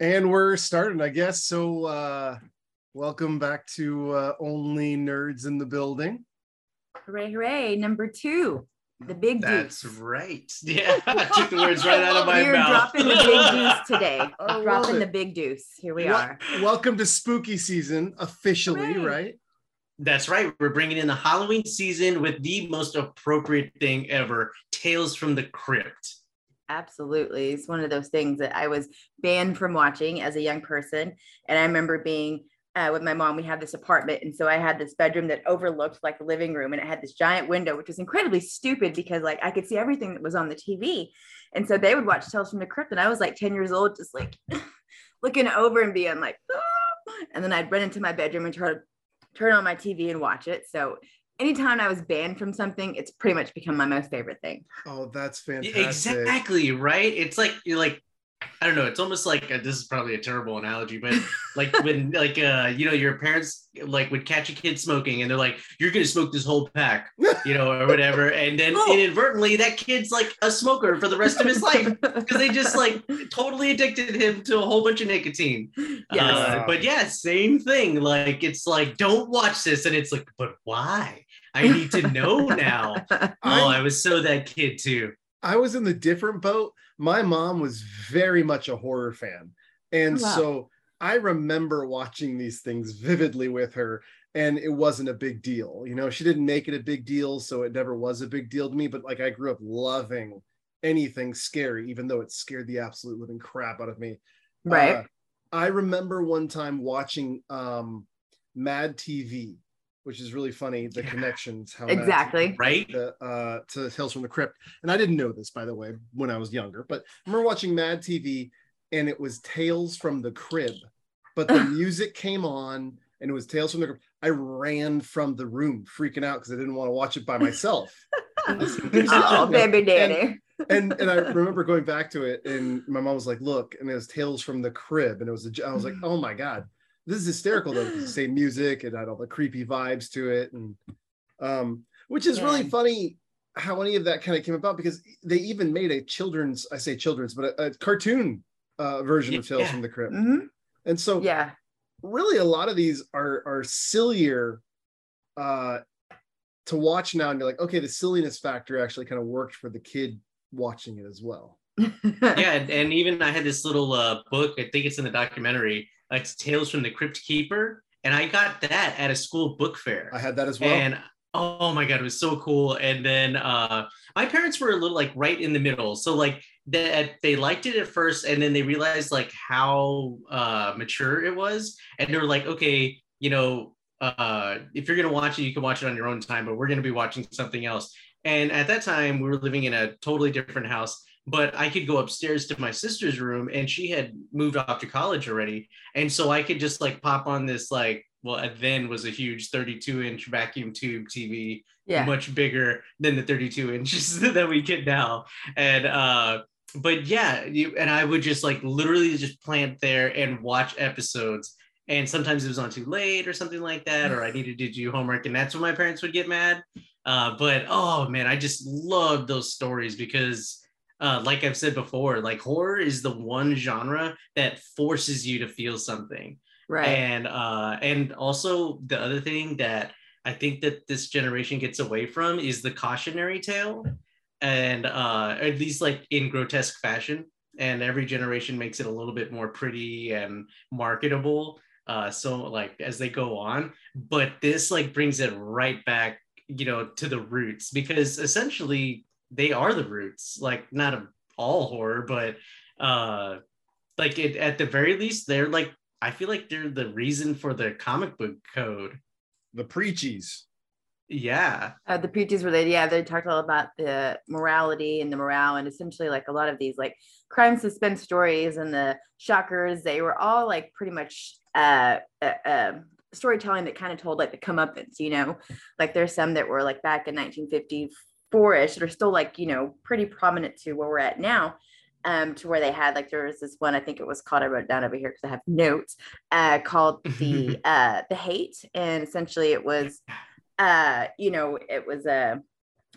And we're starting, I guess. So, uh, welcome back to uh, Only Nerds in the Building. Hooray, hooray. Number two, the big deuce. That's deuce. right. Yeah, I took the words right out of my mouth. We're mouth. dropping the big deuce today. I love dropping it. the big deuce. Here we Wel- are. Welcome to spooky season officially, Hooray. right? That's right. We're bringing in the Halloween season with the most appropriate thing ever Tales from the Crypt. Absolutely. It's one of those things that I was banned from watching as a young person. And I remember being uh, with my mom, we had this apartment. And so I had this bedroom that overlooked like the living room and it had this giant window, which was incredibly stupid because like I could see everything that was on the TV. And so they would watch Tales from the Crypt. And I was like 10 years old, just like looking over and being like, "Ah." and then I'd run into my bedroom and try to turn on my TV and watch it. So anytime I was banned from something, it's pretty much become my most favorite thing. Oh, that's Yeah, fantastic. Exactly, right? It's like you're like I don't know, it's almost like uh, this is probably a terrible analogy, but like when like uh you know your parents like would catch a kid smoking and they're like you're going to smoke this whole pack, you know, or whatever and then Oh. inadvertently that kid's like a smoker for the rest of his life because they just like totally addicted him to a whole bunch of nicotine. Yes. Uh, but yeah, same thing. Like it's like, don't watch this, and it's like, but why? I need to know now. oh, I was so that kid too. I was in the different boat. My mom was very much a horror fan. And Oh, wow. so I remember watching these things vividly with her, and it wasn't a big deal. You know, she didn't make it a big deal, so it never was a big deal to me. But like, I grew up loving anything scary, even though it scared the absolute living crap out of me. right. Uh, I remember one time watching um, Mad TV, which is really funny. The Yeah. connections, how Mad TV exactly. Right? the, uh, to Tales from the Crypt. And I didn't know this, by the way, when I was younger, but I remember watching Mad TV and it was Tales from the Crib, but the music came on and it was Tales from the Crypt. I ran from the room freaking out because I didn't want to watch it by myself. oh, baby daddy. and and I remember going back to it, and my mom was like, "Look," and it was Tales from the Crib, and it was a, I was like, "Oh my god, this is hysterical!" Though, 'cause it's the same music, it had all the creepy vibes to it, and um, which is really funny how any of that kind of came about because they even made a children's, I say children's, but a, a cartoon uh, version of Tales Yeah. from the Crypt, Mhm. and so Yeah. really a lot of these are are sillier uh to watch now and you're like okay the silliness factor actually kind of worked for the kid watching it as well Yeah, and, and even I had this little uh, book. I think it's in the documentary. It's Tales from the Crypt Keeper, and I got that at a school book fair. i had that as well. And oh my god it was so cool. And then uh my parents were a little like right in the middle. So like that they liked it at first and then they realized like how uh mature it was. And they were like okay you know uh if you're gonna watch it you can watch it on your own time but we're gonna be watching something else. And at that time we were living in a totally different house but I could go upstairs to my sister's room and she had moved off to college already. And so I could just like pop on this like well then was a huge 32 inch vacuum tube TV, yeah. much bigger than the 32 inches that we get now. And uh but yeah, you and I would just like literally just plant there and watch episodes. And sometimes it was on too late or something like that, or I needed to do homework, and that's when my parents would get mad. Uh, but oh man, I just love those stories because uh, like I've said before, like horror is the one genre that forces you to feel something. Right. And uh, and also the other thing that I think that this generation gets away from is the cautionary tale, and uh, at least like in grotesque fashion. And every generation makes it a little bit more pretty and marketable. Uh, so like as they go on, but this like brings it right back, you know, to the roots because essentially they are the roots. Like not of all horror, but uh, like it, at the very least, they're like I feel like they're the reason for the comic book code. the preachies Yeah. Uh, the preachers were they, yeah, they talked all about the morality and the morale, and essentially like a lot of these like crime suspense stories and the shockers, they were all like pretty much uh, uh, uh storytelling that kind of told like the comeuppance, you know, like there's some that were like back in 1954ish that are still like you know pretty prominent to where we're at now. Um, to where they had like there was this one I think it was called I wrote it down over here because I have notes uh, called the uh, the hate and essentially it was uh you know it was a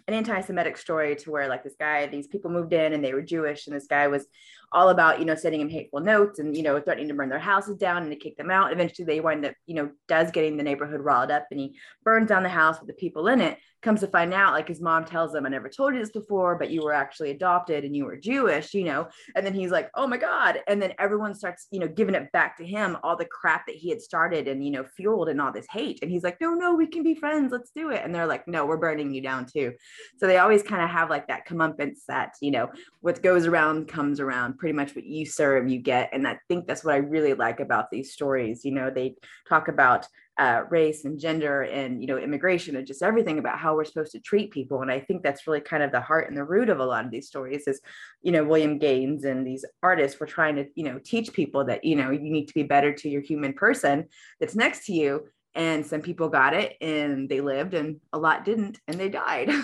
an anti-Semitic story to where like this guy, these people moved in and they were Jewish, and this guy was all about you know sending him hateful notes and you know threatening to burn their houses down and to kick them out. Eventually, they wind up you know does getting the neighborhood riled up, and he burns down the house with the people in it. Comes to find out like his mom tells him i never told you this before but you were actually adopted and you were jewish you know? And then he's like oh my god. And then everyone starts you know giving it back to him all the crap that he had started and you know fueled and all this hate. And he's like no no we can be friends. Let's do it. And they're like no we're burning you down too. So they always kind of have like that comeuppance that you know what goes around comes around pretty much what you serve you get and i think that's what i really like about these stories you know they talk about uh, race and gender and you know immigration and just everything about how we're supposed to treat people and i think that's really kind of the heart and the root of a lot of these stories is you know william gaines and these artists were trying to you know teach people that you know you need to be better to your human person that's next to you and some people got it and they lived and a lot didn't and they died.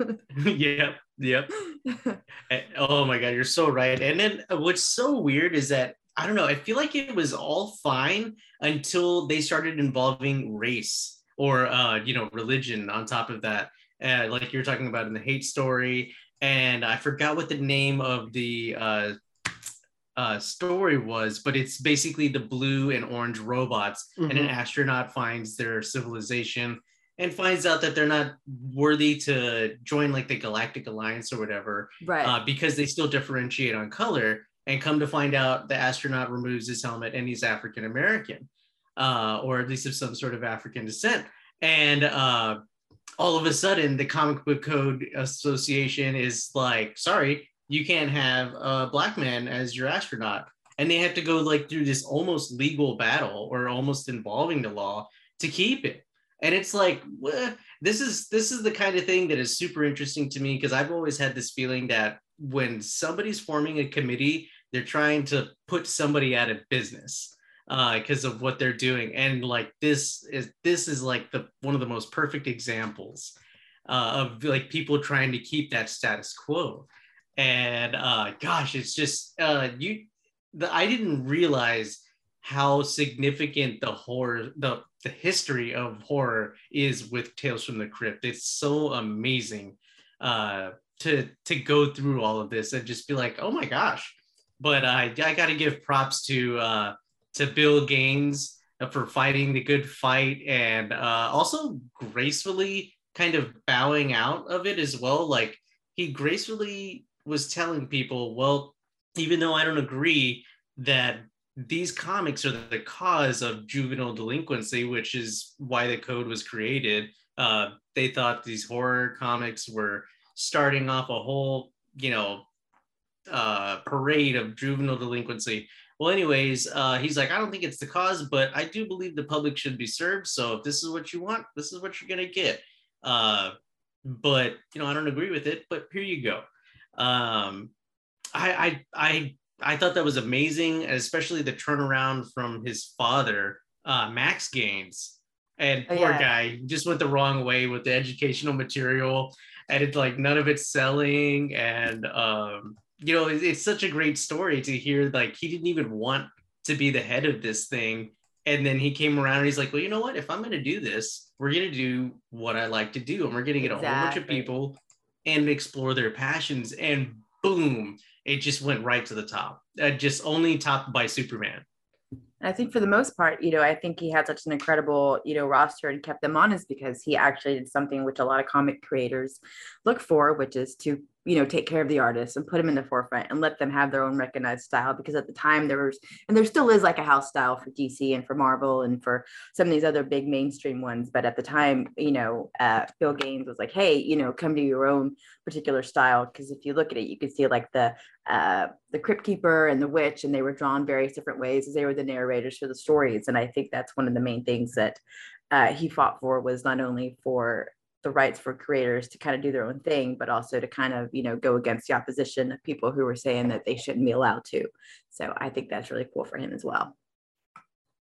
Yep yep oh my god you're so right and then uh, what's so weird is that I don't know. I feel like it was all fine until they started involving race or uh, you know religion on top of that. Uh, like you're talking about in the hate story, and I forgot what the name of the uh, uh, story was, but it's basically the blue and orange robots, mm-hmm. and an mm-hmm. astronaut finds their civilization and finds out that they're not worthy to join like the Galactic Alliance or whatever, right? Uh, because they still differentiate on color and come to find out the astronaut removes his helmet and he's African American, uh, or at least of some sort of African descent. And uh, all of a sudden, the Comic Book Code Association is like, sorry, you can't have a black man as your astronaut. And they have to go like through this almost legal battle or almost involving the law to keep it. And it's like, this is this is the kind of thing that is super interesting to me because I've always had this feeling that when somebody's forming a committee, they're trying to put somebody out of business because uh, of what they're doing. And like this is this is like the one of the most perfect examples uh, of like people trying to keep that status quo. And uh, gosh, it's just uh, you. The, I didn't realize how significant the horror the the history of horror is with Tales from the Crypt. It's so amazing uh, to to go through all of this and just be like, oh my gosh. But I I got to give props to uh, to Bill Gaines for fighting the good fight and uh, also gracefully kind of bowing out of it as well. Like he gracefully was telling people, well, even though I don't agree that these comics are the cause of juvenile delinquency, which is why the code was created. Uh, they thought these horror comics were starting off a whole, you know, uh, parade of juvenile delinquency. Well, anyways, uh, he's like, I don't think it's the cause, but I do believe the public should be served. So if this is what you want, this is what you're gonna get. Uh, but you know, I don't agree with it. But here you go. Um, I I I I thought that was amazing, especially the turnaround from his father, uh, Max Gaines. And oh, poor yeah. guy just went the wrong way with the educational material and it's like none of it's selling and um you know it's, it's such a great story to hear like he didn't even want to be the head of this thing and then he came around and he's like well you know what if i'm going to do this we're going to do what i like to do and we're going to get exactly. a whole bunch of people and explore their passions and boom it just went right to the top. Uh, just only topped by superman. I think for the most part, you know, I think he had such an incredible, you know, roster and kept them honest because he actually did something which a lot of comic creators look for, which is to you know take care of the artists and put them in the forefront and let them have their own recognized style because at the time there was and there still is like a house style for dc and for marvel and for some of these other big mainstream ones but at the time you know uh, bill gaines was like hey you know come to your own particular style because if you look at it you can see like the uh, the crypt keeper and the witch and they were drawn various different ways as they were the narrators for the stories and i think that's one of the main things that uh, he fought for was not only for the rights for creators to kind of do their own thing, but also to kind of, you know, go against the opposition of people who were saying that they shouldn't be allowed to. So I think that's really cool for him as well.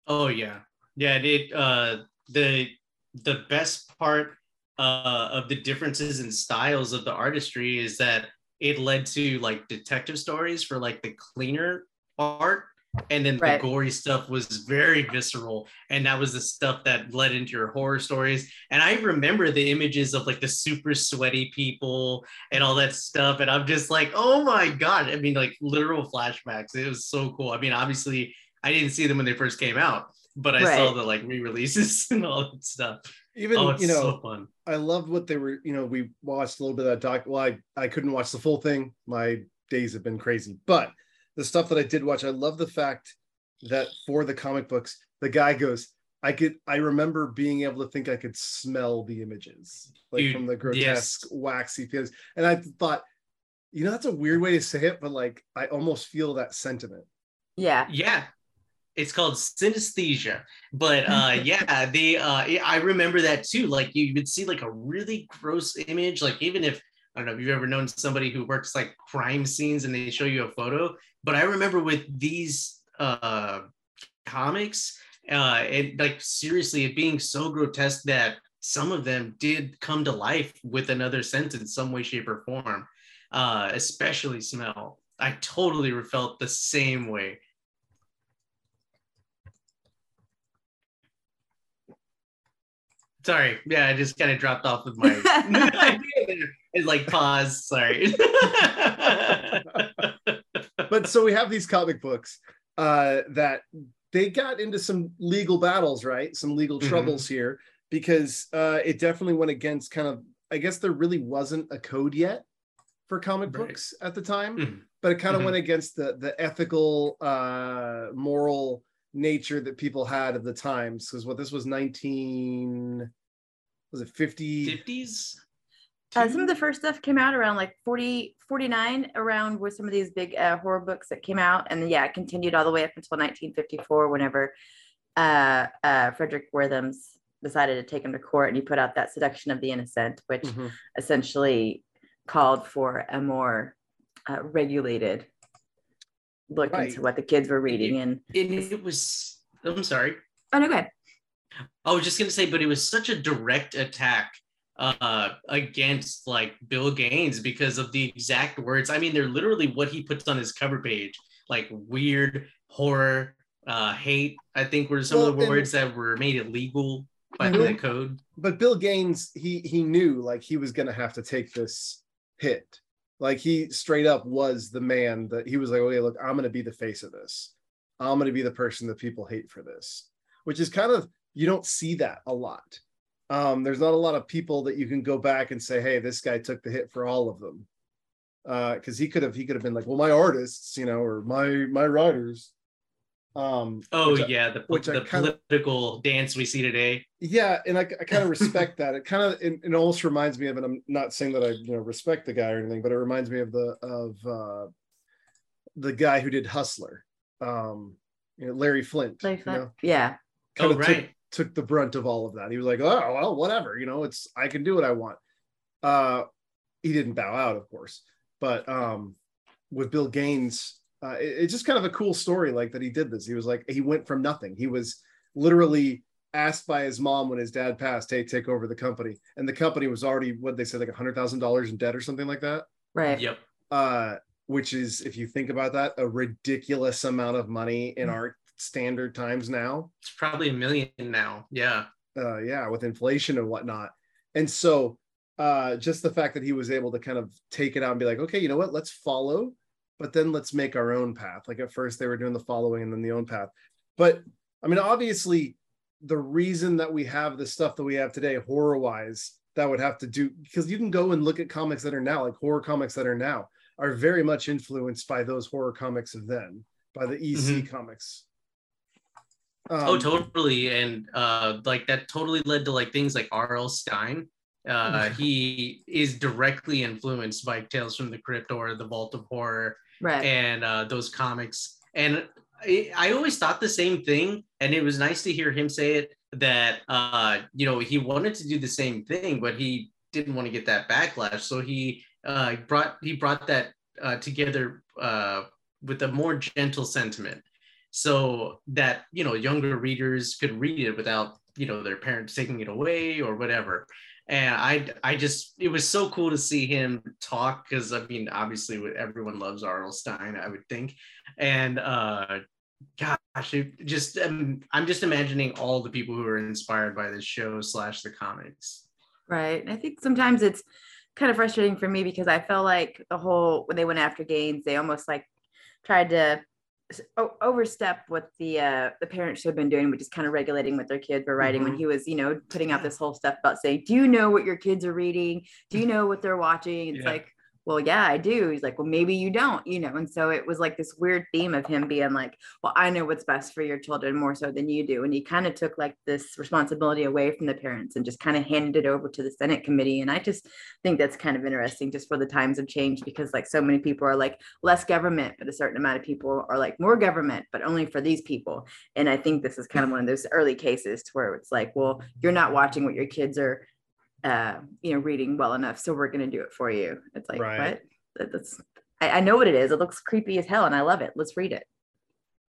Oh yeah. Yeah, it uh the the best part uh of the differences in styles of the artistry is that it led to like detective stories for like the cleaner art and then Right. the gory stuff was very visceral and that was the stuff that led into your horror stories and i remember the images of like the super sweaty people and all that stuff and i'm just like oh my god i mean like literal flashbacks it was so cool i mean obviously i didn't see them when they first came out but i saw the like re-releases and all that stuff Even oh you know, so fun I loved what they were. You know, we watched a little bit of that doc. Well, I, I couldn't watch the full thing. My days have been crazy. But the stuff that I did watch, I love the fact that for the comic books, the guy goes, I could. I remember being able to think I could smell the images, like Dude, from the grotesque, yes. waxy feels. And I thought, you know, that's a weird way to say it, but like I almost feel that sentiment. Yeah. Yeah. It's called synesthesia. But uh yeah, the uh I remember that too. Like you would see like a really gross image, like even if I don't know if you've ever known somebody who works like crime scenes and they show you a photo, but I remember with these uh comics, uh and like seriously it being so grotesque that some of them did come to life with another sentence, some way, shape, or form. Uh, especially smell. I totally felt the same way. Sorry, yeah, I just kind of dropped off of my idea there. It's like pause. Sorry. but so we have these comic books uh, that they got into some legal battles, right? Some legal Mhm. troubles here because uh, it definitely went against kind of. I guess there really wasn't a code yet for comic Right. books at the time, Mhm. but it kind of Mhm. went against the the ethical, uh, moral nature that people had at the times. Because what this was nineteen was it fifty? 50s? Uh, some of the first stuff came out around like 40, 49, around with some of these big uh, horror books that came out. And yeah, it continued all the way up until 1954, whenever uh, uh, Frederick Werthams decided to take him to court and he put out that Seduction of the Innocent, which Mhm. essentially called for a more uh, regulated look Right. into what the kids were reading. And And it was, I'm sorry. oh, no, go ahead. I was just gonna say, but it was such a direct attack uh against like Bill Gaines because of the exact words. I mean, they're literally what he puts on his cover page, like weird, horror, uh, hate. I think were some of Well, the and- words that were made illegal by Mhm. the code. but Bill Gaines, he he knew like he was gonna have to take this hit. Like he straight up was the man that he was like, okay, look, I'm gonna be the face of this. I'm gonna be the person that people hate for this, which is kind of you don't see that a lot. Um, there's not a lot of people that you can go back and say, hey, this guy took the hit for all of them. Uh, because he could have he could have been like, well, my artists, you know, or my my writers. Um, Oh which yeah, the, which I the kinda- political dance we see today. yeah and i, I kind of respect that. It kind of it, it almost reminds me of and i'm not saying that i you know respect the guy or anything but it reminds me of the of uh the guy who did hustler. Um you know larry flynt Like you know, Yeah. kind Oh of took, took the brunt of all of that. He was like oh well whatever you know it's i can do what i want. Uh he didn't bow out of course but um with bill gaines uh, it- it's just kind of a cool story like that he did this he was like he went from nothing he was literally asked by his mom when his dad passed hey take over the company and the company was already what they said like a hundred thousand dollars in debt or something like that Right. Yep. uh which is if you think about that a ridiculous amount of money in our standard times now It's probably a million now. Yeah. uh, yeah, with inflation and whatnot. And so uh, just the fact that he was able to kind of take it out and be like, okay, you know what, let's follow, but then let's make our own path. Like at first they were doing the following and then the own path. But I mean, obviously, the reason that we have the stuff that we have today, horror wise, that would have to do because you can go and look at comics that are now, like horror comics that are now, are very much influenced by those horror comics of then, by the EC comics. oh, Um, totally. And uh, like that totally led to like things like R.L. Stine. Uh, he is directly influenced by Tales from the Crypt or The Vault of Horror Right. and uh, those comics. And I, I always thought the same thing. And it was nice to hear him say it that, uh, you know, he wanted to do the same thing, but he didn't want to get that backlash. So he uh, brought he brought that uh, together uh, with a more gentle sentiment so that you know younger readers could read it without you know their parents taking it away or whatever and i i just it was so cool to see him talk because i mean obviously everyone loves R.L. Stine i would think and uh gosh, it just um, I'm just imagining all the people who are inspired by this show slash the comics. Right. I think sometimes it's kind of frustrating for me because I felt like the whole when they went after Gaines, they almost like tried to overstep what the uh the parents should have been doing, which is kind of regulating what their kids were writing when Mhm. he was, you know, putting out this whole stuff about saying, Do you know what your kids are reading? Do you know what they're watching? It's Yeah. like, well, yeah, I do. He's like, well, maybe you don't, you know. And so it was like this weird theme of him being like, well, I know what's best for your children more so than you do. And he kind of took like this responsibility away from the parents and just kind of handed it over to the Senate committee. And I just think that's kind of interesting just for the times have changed because like so many people are like less government, but a certain amount of people are like more government, but only for these people. And I think this is kind of one of those early cases to where it's like, well, you're not watching what your kids are uh you know reading well enough so we're going to do it for you. It's like Right. what? That- that's I, I know what it is. It looks creepy as hell and i love it. Let's read it.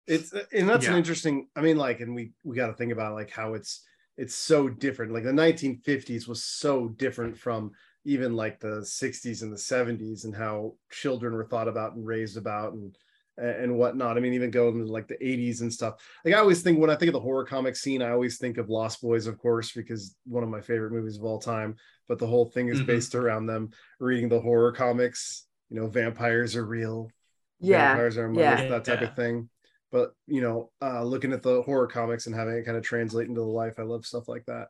It's and that's an interesting i mean like and we we got to think about like how it's it's so different. Like the 1950s was so different from even like the 60s and the 70s and how children were thought about and raised about and and whatnot i mean even going to like the 80s and stuff like i always think when i think of the horror comic scene i always think of lost boys of course because one of my favorite movies of all time but the whole thing is Mhm. based around them reading the horror comics you know vampires are real yeah vampires are yeah. yeah. that type Yeah. of thing. But you know, uh, looking at the horror comics and having it kind of translate into the life, I love stuff like that.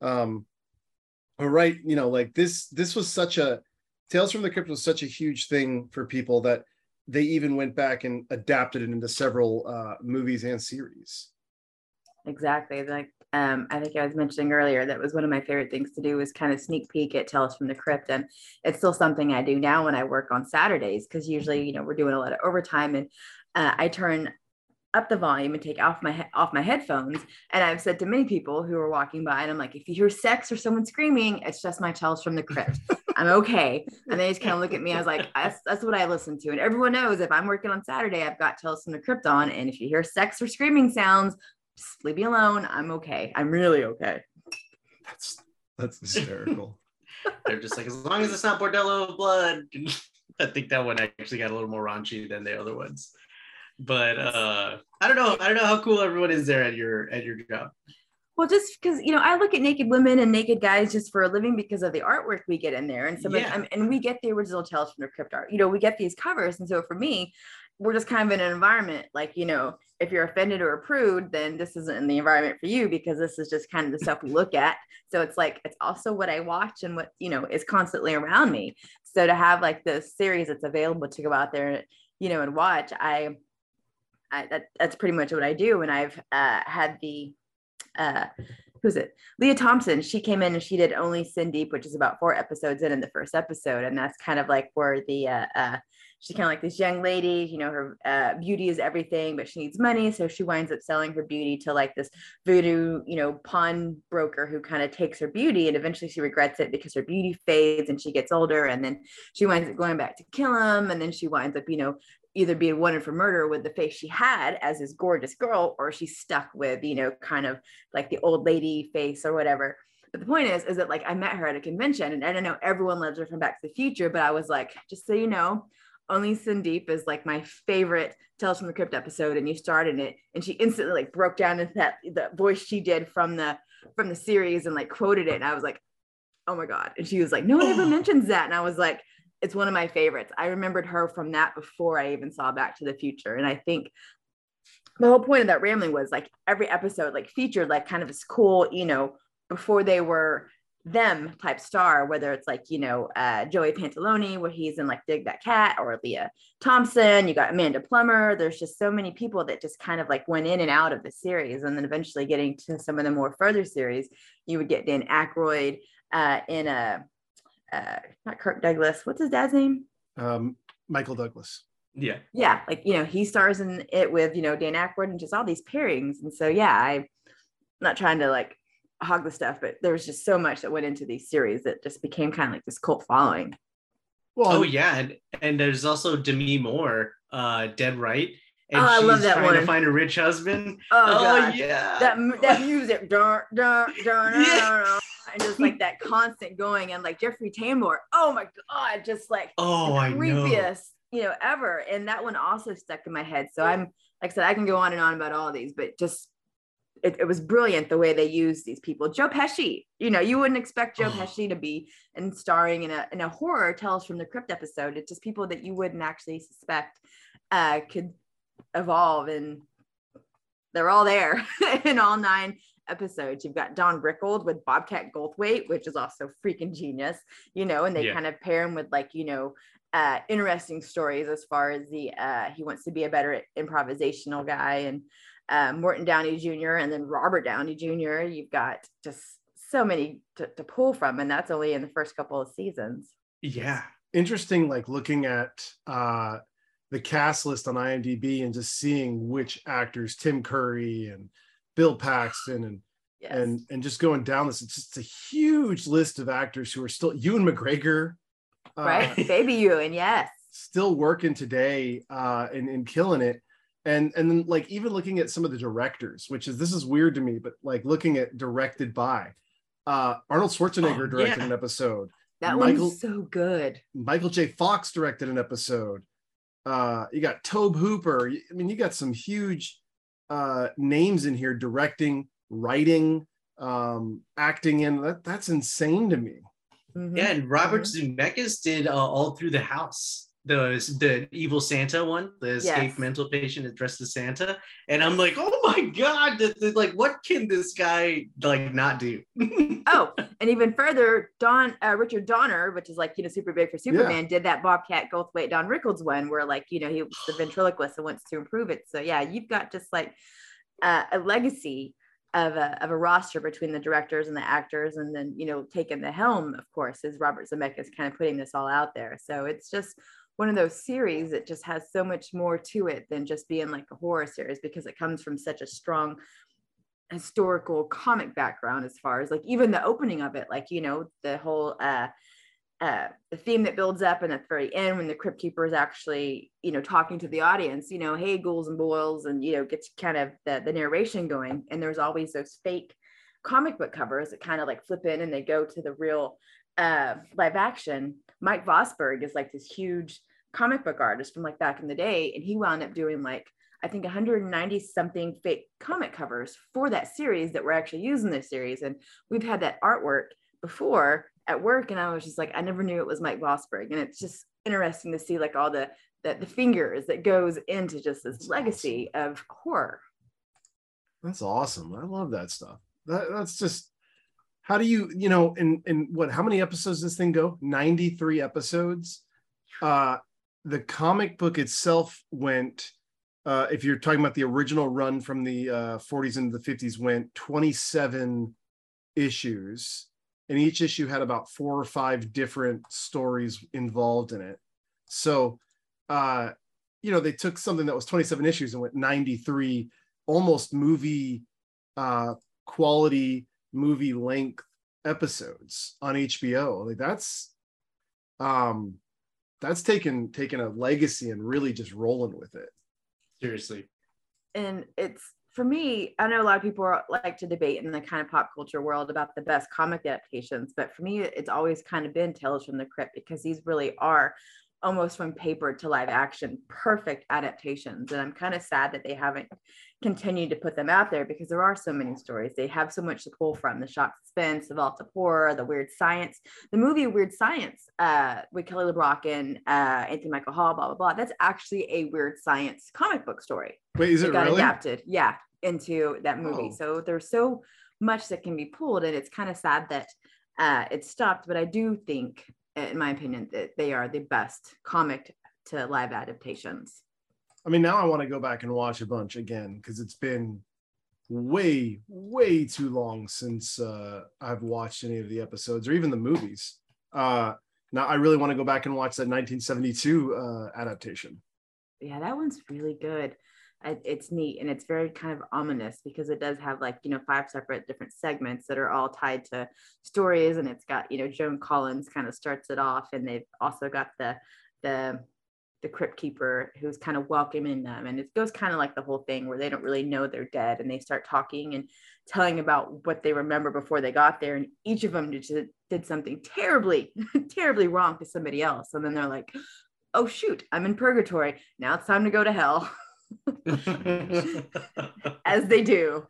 Um, all right, you know, like this, this was such a Tales from the Crypt was such a huge thing for people that they even went back and adapted it into several uh, movies and series. exactly like um i think i was mentioning earlier that was one of my favorite things to do was kind of sneak peek at tales from the crypt and it's still something i do now when i work on saturdays because usually you know we're doing a lot of overtime and uh, i turn up the volume and take off my he- off my headphones and i've said to many people who are walking by and i'm like if you hear sex or someone screaming it's just my tales from the crypt i'm okay and they just kind of look at me i was like that's, that's what i listen to and everyone knows if i'm working on saturday i've got tales from the crypt on and if you hear sex or screaming sounds just leave me alone. I'm okay. I'm really okay. That's that's hysterical. They're just like, as long as it's not Bordello of Blood. I think that one actually got a little more raunchy than the other ones. But uh I don't know. I don't know how cool everyone is there at your at your job. Well, just because you know, I look at naked women and naked guys just for a living because of the artwork we get in there, and some Yeah. of, um, and we get the original Tales from the Crypt art. You know, we get these covers, and so for me, we're just kind of in an environment like you know, if you're offended or a prude, then this isn't in the environment for you because this is just kind of the stuff we look at. So it's like it's also what I watch and what you know is constantly around me. So to have like this series that's available to go out there, you know, and watch, I, I that that's pretty much what I do. And I've uh, had the uh who's it lea thompson she came in and she did Only Sin Deep which is about four episodes in in the first episode and that's kind of like where the uh, uh she's kind of like this young lady you know her uh, beauty is everything but she needs money so she winds up selling her beauty to like this voodoo you know pawn broker who kind of takes her beauty and eventually she regrets it because her beauty fades and she gets older and then she winds up going back to kill him and then she winds up you know either being wanted for murder with the face she had as this gorgeous girl or she's stuck with you know kind of like the old lady face or whatever. But the point is is that like i met her at a convention and i don't know everyone loves her from back to the future but i was like just so you know only Sin Deep is like my favorite Tales from the Crypt episode, and you started it, and she instantly like broke down into that the voice she did from the from the series and like quoted it, and I was like, oh my god! And she was like, no one ever mentions that, and I was like, it's one of my favorites. I remembered her from that before I even saw Back to the Future, and I think the whole point of that rambling was like every episode like featured like kind of this cool, you know, before they were them type star, whether it's like, you know, uh, Joey Pantoliano, where he's in like Dig That Cat, or Lea Thompson, you got Amanda Plummer. There's just so many people that just kind of like went in and out of the series. And then eventually getting to some of the more further series, you would get Dan Aykroyd uh, in a, uh, not Kirk Douglas, what's his dad's name? Um, Michael Douglas. Yeah. yeah, like you know, he stars in it with you know Dan Aykroyd and just all these pairings. And so yeah, I'm not trying to like hog the stuff, but there was just so much that went into these series that just became kind of like this cult following. Well, Oh yeah, and, and there's also Demi Moore, uh, Dead Right. And Oh, I love that trying to find a rich husband. Oh, Oh, yeah. that that music, Yeah. dun, dun, and just like that constant going, and like Jeffrey Tambor. Oh my god, just like oh, I the know. creepiest, you know, ever. And that one also stuck in my head. So I'm like I said, I can go on and on about all these, but just it, it, was brilliant the way they used these people. Joe Pesci, you know, you wouldn't expect Joe oh. Pesci to be and starring in a in a horror Tales from the Crypt episode. It's just people that you wouldn't actually suspect uh, could evolve, and they're all there in all nine episodes. You've got Don Rickles with Bobcat Goldthwait, which is also freaking genius, you know, and they yeah. kind of pair him with like, you know, uh, interesting stories as far as the uh, he wants to be a better improvisational guy and uh, Morton Downey Jr. and then Robert Downey Jr. You've got just so many to, to pull from, and that's only in the first couple of seasons. Yeah, interesting. Like looking at uh, the cast list on IMDb and just seeing which actors, Tim Curry and Bill Paxton and yes. and and just going down this, it's just a huge list of actors who are still Ewan McGregor, uh, right, baby Ewan, yes, still working today uh, and and killing it. And and then like even looking at some of the directors, which is this is weird to me, but like looking at directed by uh, Arnold Schwarzenegger oh, directed yeah. an episode. That Michael, one's so good. Michael J. Fox directed an episode. Uh, you got Tobe Hooper. I mean, you got some huge uh, names in here directing, writing, um, acting in. That that's insane to me. Mm-hmm. Yeah, and Robert mm-hmm. Zemeckis did uh, all through the house. The the evil Santa one, the escaped yes. mental patient dressed as Santa, and I'm like, oh my god, this, this, like what can this guy like not do? oh, and even further, Don uh, Richard Donner, which is like you know super big for Superman, yeah. did that Bobcat Goldthwait Don Rickles one where like you know he was the ventriloquist and wants to improve it. So yeah, you've got just like uh, a legacy of a, of a roster between the directors and the actors and then you know taking the helm of course is robert zemeckis kind of putting this all out there so it's just one of those series that just has so much more to it than just being like a horror series because it comes from such a strong historical comic background as far as like even the opening of it like you know the whole uh uh, the theme that builds up and at the very end when the crypt keeper is actually you know talking to the audience you know hey ghouls and boils and you know gets kind of the, the narration going. And there's always those fake comic book covers that kind of like flip in and they go to the real uh, live action. Mike Vosburg is like this huge comic book artist from like back in the day and he wound up doing like i think 190 something fake comic covers for that series that were actually using this series and we've had that artwork before at work and I was just like, I never knew it was Mike Vosburg. And it's just interesting to see like all the the, the fingers that goes into just this that's legacy awesome. of horror. That's awesome. I love that stuff. That, that's just how do you, you know, in in what how many episodes does this thing go? 93 episodes. Uh the comic book itself went uh, if you're talking about the original run from the uh, 40s into the 50s, went 27 issues and each issue had about four or five different stories involved in it. So, uh, you know, they took something that was 27 issues and went 93 almost movie uh, quality, movie length episodes on HBO. Like that's um that's taken taken a legacy and really just rolling with it. Seriously. And it's for me, I know a lot of people are, like to debate in the kind of pop culture world about the best comic adaptations, but for me, it's always kind of been Tales from the Crypt because these really are almost from paper to live action, perfect adaptations. And I'm kind of sad that they haven't continued to put them out there because there are so many stories. They have so much to pull from the shock suspense, the vault of horror, the weird science. The movie Weird Science uh, with Kelly LeBrock and uh, Anthony Michael Hall, blah, blah, blah. That's actually a weird science comic book story. Wait, is it, it got really? adapted? Yeah into that movie. Oh. So there's so much that can be pulled, and it's kind of sad that uh, it stopped. But I do think, in my opinion, that they are the best comic to live adaptations. I mean, now I want to go back and watch a bunch again because it's been way, way too long since uh, I've watched any of the episodes or even the movies. Uh, now I really want to go back and watch that 1972 uh, adaptation. Yeah, that one's really good it's neat and it's very kind of ominous because it does have like you know five separate different segments that are all tied to stories and it's got you know joan collins kind of starts it off and they've also got the the the crypt keeper who's kind of welcoming them and it goes kind of like the whole thing where they don't really know they're dead and they start talking and telling about what they remember before they got there and each of them did, did something terribly terribly wrong to somebody else and then they're like oh shoot i'm in purgatory now it's time to go to hell as they do.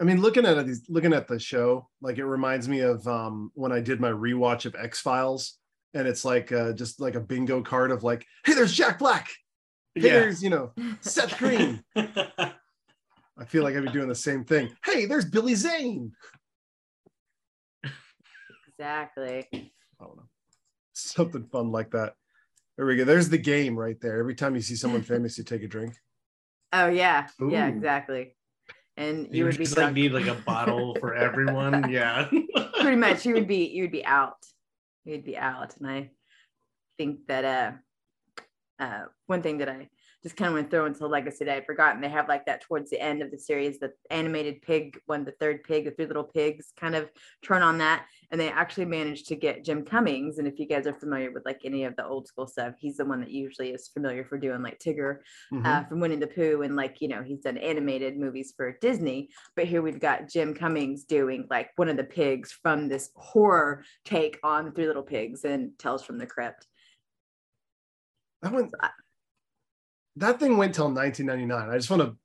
I mean, looking at these, looking at the show, like it reminds me of um, when I did my rewatch of X Files, and it's like uh, just like a bingo card of like, hey, there's Jack Black. Hey, Yeah. there's you know Seth Green. I feel like I'd be doing the same thing. Hey, there's Billy Zane. Exactly. I don't know, something fun like that. There we go. There's the game right there. Every time you see someone famous, you take a drink. Oh yeah, yeah, exactly. And you You would be like drunk. need like a bottle for everyone. Yeah. pretty much. You would be you would be out. You'd be out. And I think that uh, uh, one thing that I just kind of went through into legacy that I'd forgotten. They have like that towards the end of the series, the animated pig one, the third pig, the three little pigs kind of turn on that. And they actually managed to get Jim Cummings. And if you guys are familiar with like any of the old school stuff, he's the one that usually is familiar for doing like Tigger Mhm. uh, from Winnie the Pooh, and like you know he's done animated movies for Disney. But here we've got Jim Cummings doing like one of the pigs from this horror take on Three Little Pigs and Tales from the Crypt. that went. That thing went till 1999. I just want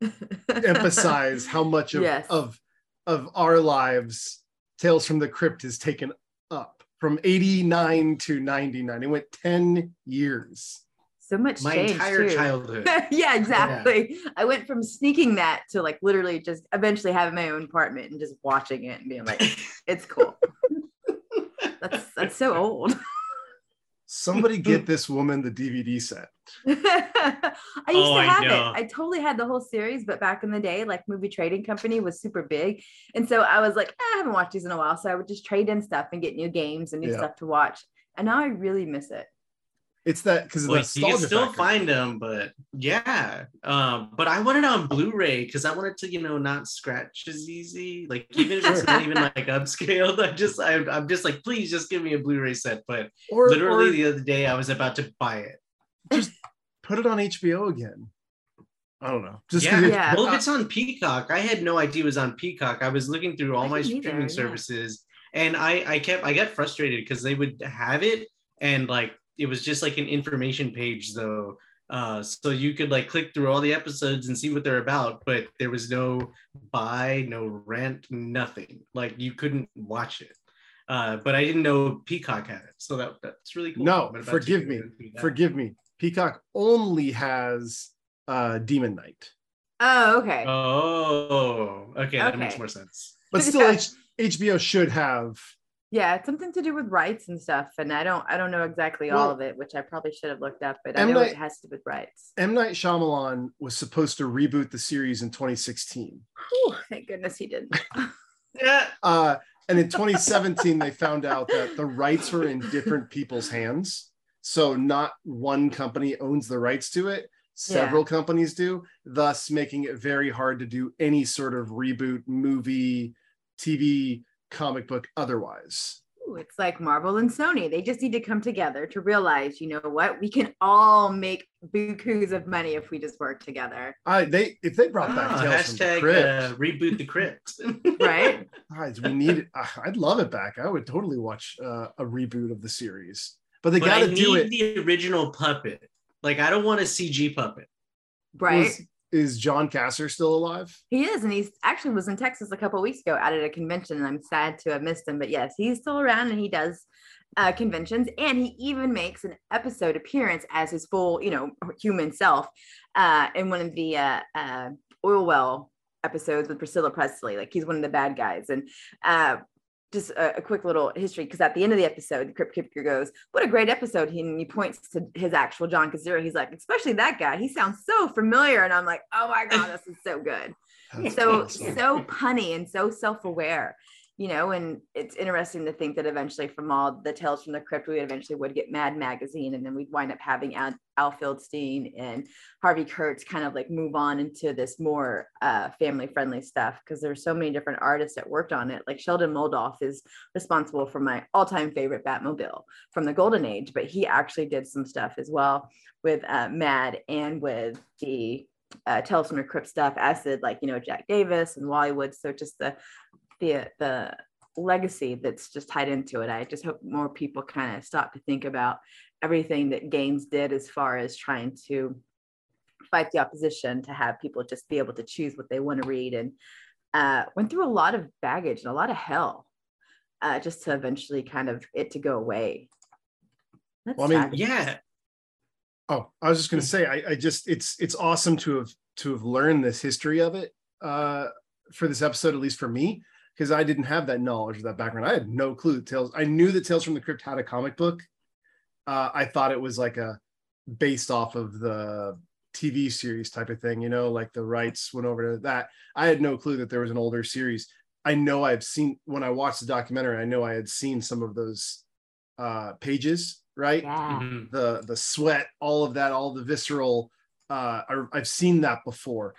to emphasize how much of, Yes. of of our lives Tales from the Crypt has taken up from 89 to 99. It went 10 years. So much My change, entire too. childhood. yeah, exactly. I went from sneaking that to like literally just eventually having my own apartment and just watching it and being like, it's cool. that's that's so old. Somebody get this woman the DVD set. I used Oh, to have know. it. I totally had the whole series, but back in the day, like movie trading company was super big. And so I was like, "Eh, I haven't watched these in a while. So I would just trade in stuff and get new games and new Yeah. stuff to watch. And now I really miss it. It's that because of Well, you can still factor. find them, but yeah. Um, but I want it on Blu-ray because I want it to, you know, not scratch as easy. Like even if it's not even like upscaled, I just I, I'm just like, please just give me a Blu-ray set. But or, literally or the other day I was about to buy it. Just put it on HBO again. I don't know. Just 'cause yeah. Yeah. Well, if it's on Peacock, I had no idea it was on Peacock. I was looking through all I my didn't either, streaming yeah. services, and I I kept I got frustrated because they would have it, and like it was just like an information page though. Uh, so you could like click through all the episodes and see what they're about, but there was no buy, no rent, nothing. Like you couldn't watch it. Uh, but I didn't know Peacock had it, so that that's really cool. No, I'm about to forgive go me. Forgive me. Peacock only has uh Demon Knight. Oh, okay. Oh, okay, that makes more sense. But still H- HBO should have yeah, it's something to do with rights and stuff. And I don't I don't know exactly all of it, which I probably should have looked up, but I M. know Night- it has to do with rights. M. Night Shyamalan was supposed to reboot the series in 2016. Whew, thank goodness he didn't. Yeah. Uh, and in 2017, they found out that the rights were in different people's hands. So not one company owns the rights to it. Several companies do, thus making it very hard to do any sort of reboot, movie, TV, comic book, otherwise. Ooh, it's like Marvel and Sony. They just need to come together to realize, you know what, we can all make bukus of money if we just work together, I they if they brought back Tales from the Crypt, uh, reboot the crypt. right? guys, we need it. Ah, I'd love it back. I would totally watch uh, a reboot of the series, but they but got I to do need it. the original puppet. Like I don't want a CG puppet. Right. Was- is John Kassir still alive? He is, and he's actually was in Texas a couple weeks ago out at a convention. And I'm sad to have missed him, but yes, he's still around and he does uh, conventions, and he even makes an episode appearance as his full, you know, human self uh, in one of the uh, uh, oil well episodes with Priscilla Presley. Like he's one of the bad guys, and uh, just a, a quick little history because at the end of the episode, Crypt Keeper goes, "What a great episode!" He, and he points to his actual John Kassir. He's like, "Especially that guy. He sounds so familiar," and I'm like, "Oh my god, this is so good." That's so awesome. so punny and so self-aware you know and it's interesting to think that eventually from all the tales from the crypt we eventually would get mad magazine and then we'd wind up having al, al Feldstein and harvey kurtz kind of like move on into this more uh, family friendly stuff because there's so many different artists that worked on it like sheldon moldoff is responsible for my all-time favorite batmobile from the golden age but he actually did some stuff as well with uh, mad and with the uh, Tales from the Crypt stuff, as did like you know Jack Davis and Wally Wood. So just the the the legacy that's just tied into it. I just hope more people kind of stop to think about everything that Gaines did as far as trying to fight the opposition to have people just be able to choose what they want to read and uh, went through a lot of baggage and a lot of hell uh, just to eventually kind of it to go away. That's well, I mean, sad. yeah. Oh, I was just going to say, I, I, just it's it's awesome to have to have learned this history of it uh, for this episode, at least for me, because I didn't have that knowledge or that background. I had no clue. that Tales. I knew that Tales from the Crypt had a comic book. Uh, I thought it was like a based off of the TV series type of thing, you know, like the rights went over to that. I had no clue that there was an older series. I know I've seen when I watched the documentary, I know I had seen some of those uh pages, right? Yeah. Mm-hmm. The the sweat, all of that, all the visceral uh I, have seen that before.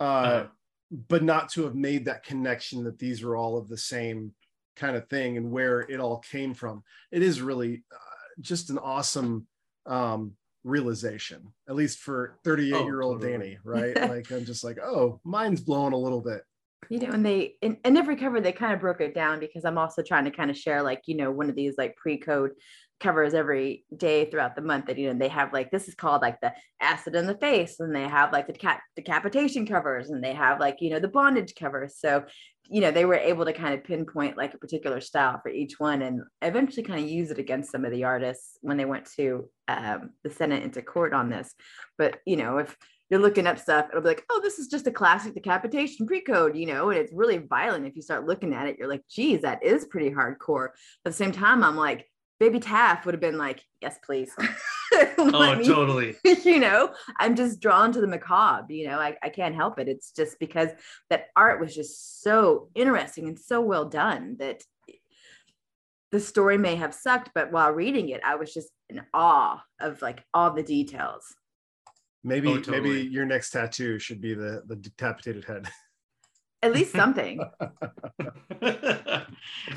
Uh, uh but not to have made that connection that these were all of the same kind of thing and where it all came from. It is really uh, just an awesome um realization, at least for 38 oh, year old totally. Danny, right? like I'm just like, oh, mine's blowing a little bit. You know, and they in, in every cover they kind of broke it down because I'm also trying to kind of share like, you know, one of these like pre-code covers every day throughout the month that you know they have like this is called like the acid in the face and they have like the deca- decapitation covers and they have like you know the bondage covers. So you know they were able to kind of pinpoint like a particular style for each one and eventually kind of use it against some of the artists when they went to um, the senate into court on this. But you know if you're looking up stuff it'll be like oh this is just a classic decapitation pre-code you know and it's really violent if you start looking at it you're like geez that is pretty hardcore. At the same time i'm like baby taff would have been like yes please. Oh me, totally. you know? I'm just drawn to the macabre you know? I, I can't help it. It's just because that art was just so interesting and so well done that the story may have sucked but while reading it i was just in awe of like all the details. Maybe oh, totally. maybe your next tattoo should be the the decapitated head. At least something.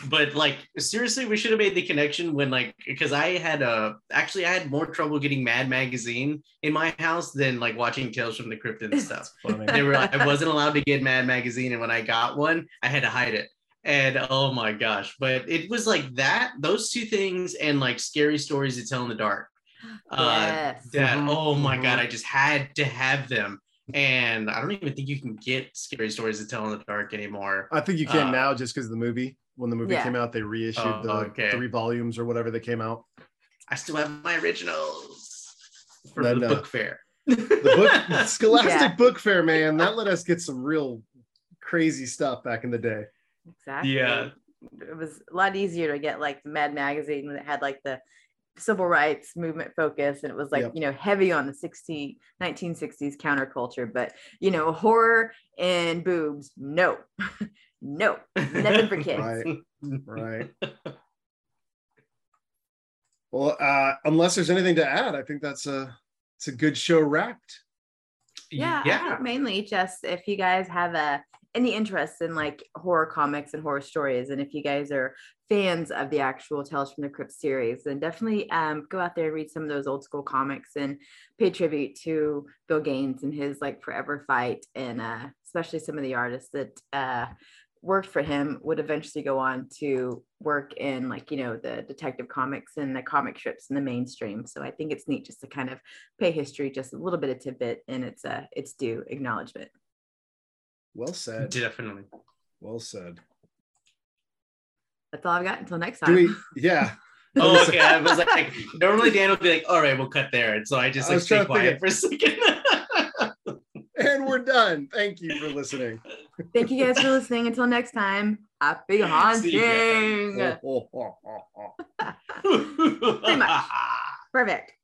but like seriously, we should have made the connection when like because I had a actually I had more trouble getting Mad Magazine in my house than like watching Tales from the Crypt and stuff. they were like, I wasn't allowed to get Mad Magazine, and when I got one, I had to hide it. And oh my gosh, but it was like that, those two things, and like scary stories to tell in the dark. Uh, yes. that oh my god, I just had to have them and I don't even think you can get scary stories to tell in the dark anymore. I think you can uh, now just because of the movie. When the movie yeah. came out, they reissued oh, the okay. three volumes or whatever they came out. I still have my originals for then, the uh, book fair. The book Scholastic yeah. Book Fair, man, that let us get some real crazy stuff back in the day. Exactly. Yeah. It was a lot easier to get like the Mad magazine that had like the civil rights movement focus and it was like yep. you know heavy on the 60 1960s counterculture but you know horror and boobs no no nothing for kids. Right right. Well uh unless there's anything to add i think that's a it's a good show wrapped. Yeah, yeah. mainly just if you guys have a any interest in like horror comics and horror stories and if you guys are fans of the actual tales from the crypt series then definitely um, go out there and read some of those old school comics and pay tribute to bill gaines and his like forever fight and uh, especially some of the artists that uh, worked for him would eventually go on to work in like you know the detective comics and the comic strips in the mainstream so i think it's neat just to kind of pay history just a little bit of tidbit and it's uh it's due acknowledgement well said. Definitely. Well said. That's all I've got until next time. We, yeah. oh, okay. I was like, normally Dan would be like, all right, we'll cut there. And so I just like stay quiet for a second. and we're done. Thank you for listening. Thank you guys for listening. Until next time, happy haunting. Pretty much. Perfect.